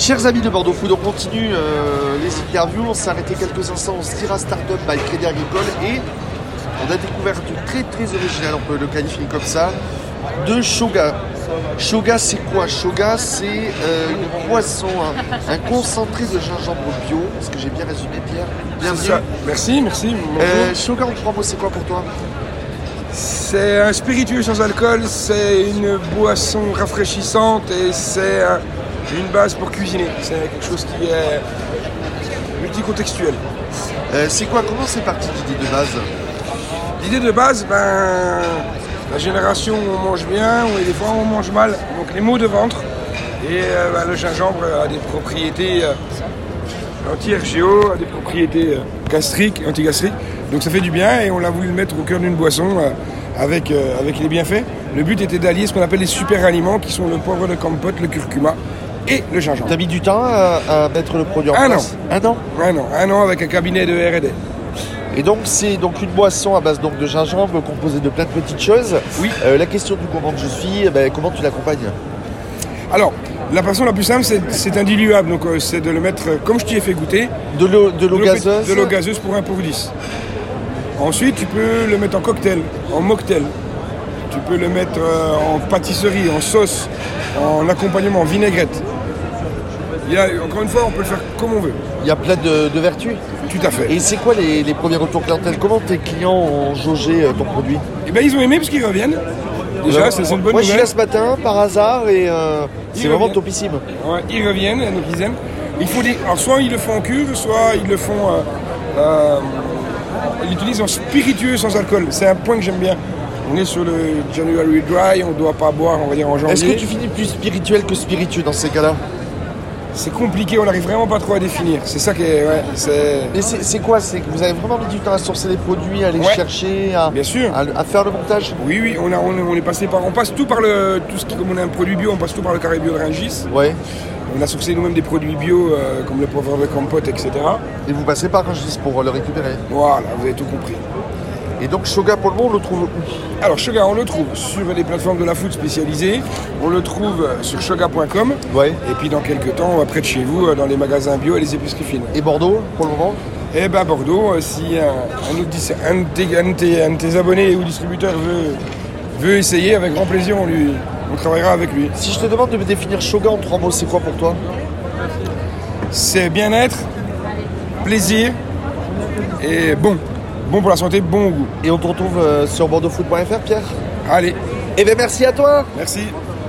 Chers amis de Bordeaux Food, on continue euh, les interviews. On s'est arrêté quelques instants au Stira Startup by Crédit Agricole et on a découvert truc très très original, on peut le qualifier comme ça, de Shoga. Shoga, c'est quoi? Shoga, c'est euh, une boisson, un, un concentré de gingembre bio. Est-ce que j'ai bien résumé, Pierre? Bienvenue. Merci, merci. Euh, Shoga, en trois mots, c'est quoi pour toi? C'est un spiritueux sans alcool, c'est une boisson rafraîchissante et c'est un- une base pour cuisiner. C'est quelque chose qui est multicontextuel. Euh, C'est quoi Comment c'est parti l'idée de base L'idée de base, ben, la génération où on mange bien, ou des fois on mange mal, donc les maux de ventre. Et euh, ben, le gingembre a des propriétés euh, anti-RGO, a des propriétés gastriques, antigastriques. Donc ça fait du bien et on l'a voulu le mettre au cœur d'une boisson avec, avec les bienfaits. Le but était d'allier ce qu'on appelle les super aliments qui sont le poivre de compote, le curcuma et le gingembre. T'as mis du temps à, à mettre le produit en Un place Un an Un an, un an avec un cabinet de R&D. Et donc c'est donc une boisson à base donc de gingembre composée de plein de petites choses. Oui. Euh, la question du comment je suis, eh ben, comment tu l'accompagnes? Alors, la façon la plus simple, c'est- c'est un diluable. Donc, euh, c'est de le mettre, euh, comme je t'y ai fait goûter, De l'eau de gazeuse? De l'eau gazeuse pour 1 pour 10. Ensuite, tu peux le mettre en cocktail, en mocktail. Tu peux le mettre en pâtisserie, en sauce, en accompagnement, en vinaigrette. Il y a, encore une fois, on peut le faire comme on veut. Il y a plein de, de vertus. Tout à fait. Et c'est quoi les, les premiers retours clientèle Comment tes clients ont jaugé euh, ton produit? Et bien, ils ont aimé parce qu'ils reviennent. Déjà, c'est c'est une bonne Moi je suis nouvelle. là ce matin par hasard et euh, c'est vraiment topissime. Ouais, ils reviennent, donc ils aiment. Il faut des... Alors, soit ils le font en cure, soit ils le font. euh, euh, ils l'utilisent en spiritueux sans alcool. C'est un point que j'aime bien. On est sur le January Dry, on ne doit pas boire, on va dire en janvier. Est-ce que tu finis plus spirituel que spiritueux dans ces cas-là? C'est compliqué, on n'arrive vraiment pas trop à définir. C'est ça qui est. Ouais, c'est. Mais c'est c'est quoi C'est que vous avez vraiment mis du temps à sourcer les produits, à les Ouais. chercher, à, Bien sûr. à, à faire le montage Oui, oui, on, a, on, est- on est passé par. On passe tout par le. Tout ce qui, comme on a un produit bio, on passe tout par le carré bio de Rungis. Ouais. On a sourcé nous-mêmes des produits bio, euh, comme le poivre de compote, etc. Et vous passez par Rungis pour le récupérer. Voilà, vous avez tout compris. Et donc Shoga pour le moment on le trouve où Alors, Shoga, on le trouve sur les plateformes de la food spécialisées. On le trouve sur shoga.com. Ouais. Et puis, dans quelques temps, euh, près de chez vous, euh, dans les magasins bio et les épiceries fines. Et Bordeaux pour le moment Et ben Bordeaux, si un, de tes, un de abonnés ou distributeurs veut, veut essayer, avec grand plaisir, on, lui, on travaillera avec lui. Si je te demande de me définir Shoga en trois mots, c'est quoi pour toi? C'est bien-être, plaisir et bon. Bon pour la santé, bon au goût. Et on te retrouve euh, sur bordeauxfoot.fr Pierre? Allez, Eh bien merci à toi merci.